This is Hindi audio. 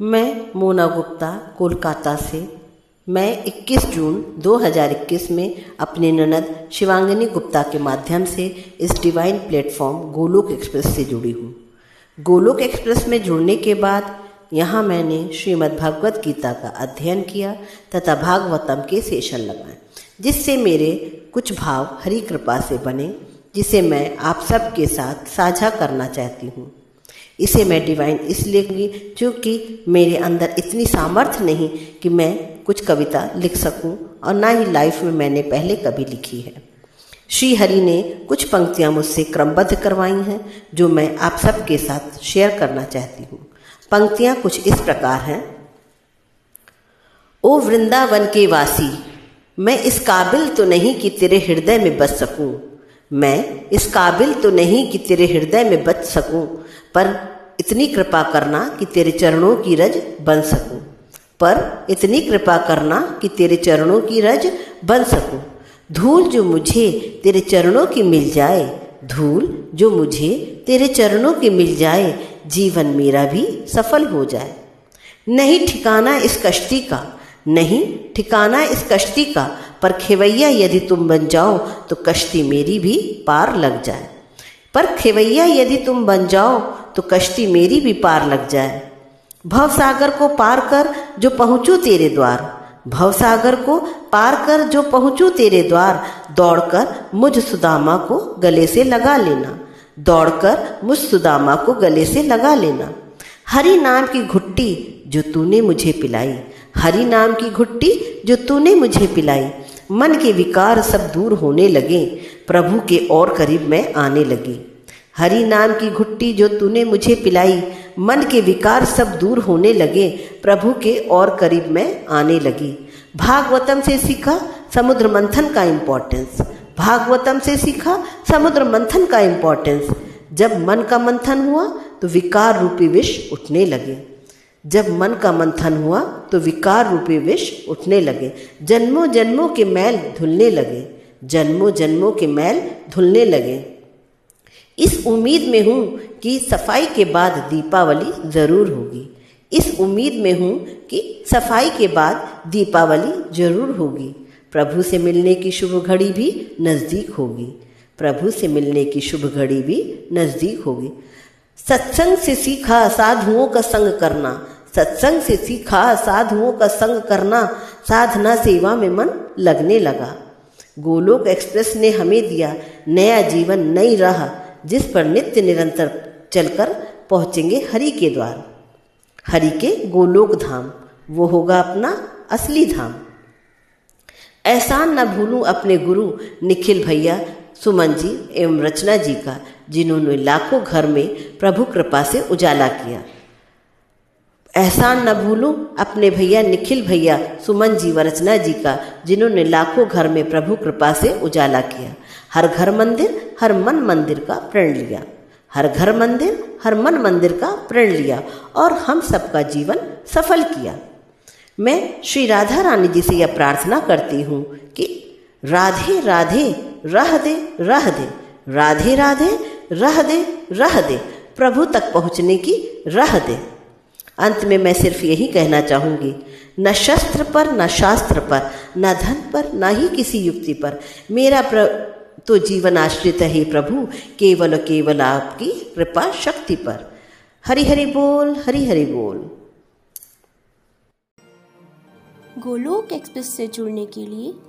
मैं मोना गुप्ता, कोलकाता से। मैं 21 जून 2021 में अपने ननद शिवांगिनी गुप्ता के माध्यम से इस डिवाइन प्लेटफॉर्म गोलोक एक्सप्रेस से जुड़ी हूँ। गोलोक एक्सप्रेस में जुड़ने के बाद यहाँ मैंने श्रीमद् भगवत गीता का अध्ययन किया तथा भागवतम के सेशन लगाए, जिससे मेरे कुछ भाव हरी कृपा से बने, जिसे मैं आप सबके साथ साझा करना चाहती हूँ। इसे मैं डिवाइन इसलिए कहूँगी क्योंकि मेरे अंदर इतनी सामर्थ्य नहीं कि मैं कुछ कविता लिख सकूँ, और ना ही लाइफ में मैंने पहले कभी लिखी है। श्री हरि ने कुछ पंक्तियाँ मुझसे क्रमबद्ध करवाई हैं, जो मैं आप सबके साथ शेयर करना चाहती हूँ। पंक्तियाँ कुछ इस प्रकार हैं। ओ वृंदावन के वासी, मैं इस काबिल तो नहीं कि तेरे हृदय में बच सकूँ। मैं इस काबिल तो नहीं कि तेरे हृदय में बच सकूँ, पर इतनी कृपा करना कि तेरे चरणों की रज बन सकूँ। पर इतनी कृपा करना कि तेरे चरणों की रज बन सकूँ। धूल जो मुझे तेरे चरणों की मिल जाए, धूल जो मुझे तेरे चरणों की मिल जाए, जीवन मेरा भी सफल हो जाए। नहीं ठिकाना इस कश्ती का, नहीं ठिकाना इस कश्ती का पर खेवैया यदि तुम बन जाओ तो कश्ती मेरी भी पार लग जाए। पर खेवैया यदि तुम बन जाओ तो कश्ती मेरी भी पार लग जाए। भव सागर को पार कर जो पहुंचू तेरे द्वार। भव सागर को पार कर जो पहुंचू तेरे द्वार। दौड़कर मुझ सुदामा को गले से लगा लेना। दौड़कर मुझ सुदामा को गले से लगा लेना। हरि नाम की घुट्टी जो तूने मुझे पिलाई। हरि नाम की घुट्टी जो तूने मुझे पिलाई। मन के विकार सब दूर होने लगे, प्रभु के और करीब मैं आने लगी। हरि नाम की घुट्टी जो तूने मुझे पिलाई, मन के विकार सब दूर होने लगे, प्रभु के और करीब मैं आने लगी। भागवतम से सीखा, समुद्र मंथन का इम्पोर्टेंस भागवतम से सीखा, समुद्र मंथन का इम्पोर्टेंस जब मन का मंथन हुआ तो विकार रूपी विष उठने लगे। जब मन का मंथन हुआ तो विकार रूपी विष उठने लगे। जन्मों जन्मों के मैल धुलने लगे। जन्मों जन्मों के मैल धुलने लगे। इस उम्मीद में हूँ कि सफ़ाई के बाद दीपावली ज़रूर होगी। इस उम्मीद में हूँ कि सफ़ाई के बाद दीपावली ज़रूर होगी। प्रभु से मिलने की शुभ घड़ी भी नज़दीक होगी। प्रभु से मिलने की शुभ घड़ी भी नज़दीक होगी। सत्संग से सीखा साधुओं का संग करना, सत्संग से सीखा साधुओं का संग करना, साधना सेवा में मन लगने लगा। गोलोक एक्सप्रेस ने हमें दिया, नया जीवन नई राह, जिस पर नित्य निरंतर चलकर पहुँचेंगे हरि के द्वार। हरि के गोलोक धाम, वो होगा अपना असली धाम। एहसान न भूलूं अपने गुरु, निखिल भैया सुमन जी एवं रचना जी का, जिन्होंने लाखों घर में प्रभु कृपा से उजाला किया। एहसान न भूलूं, अपने भैया, निखिल भैया, सुमन जी व रचना जी का, जिन्होंने लाखों घर में प्रभु कृपा से उजाला किया। हर घर मंदिर, हर मन मंदिर का प्रण लिया। हर घर मंदिर, हर मन मंदिर का प्रण लिया और हम सबका जीवन सफल किया। मैं श्री राधा रानी जी से यह प्रार्थना करती हूँ कि राधे राधे रह दे रह दे राधे राधे रह दे रह दे प्रभु तक पहुँचने की रह दे अंत में मैं सिर्फ़ यही कहना चाहूँगी, न शस्त्र पर, न शास्त्र पर, न धन पर, न ही किसी युक्ति पर। मेरा प्र... तो जीवन आश्रित है प्रभु, केवल केवल आपकी कृपा शक्ति पर। हरि हरि बोल हरि हरि बोल। गोलोक एक्सप्रेस से जुड़ने के लिए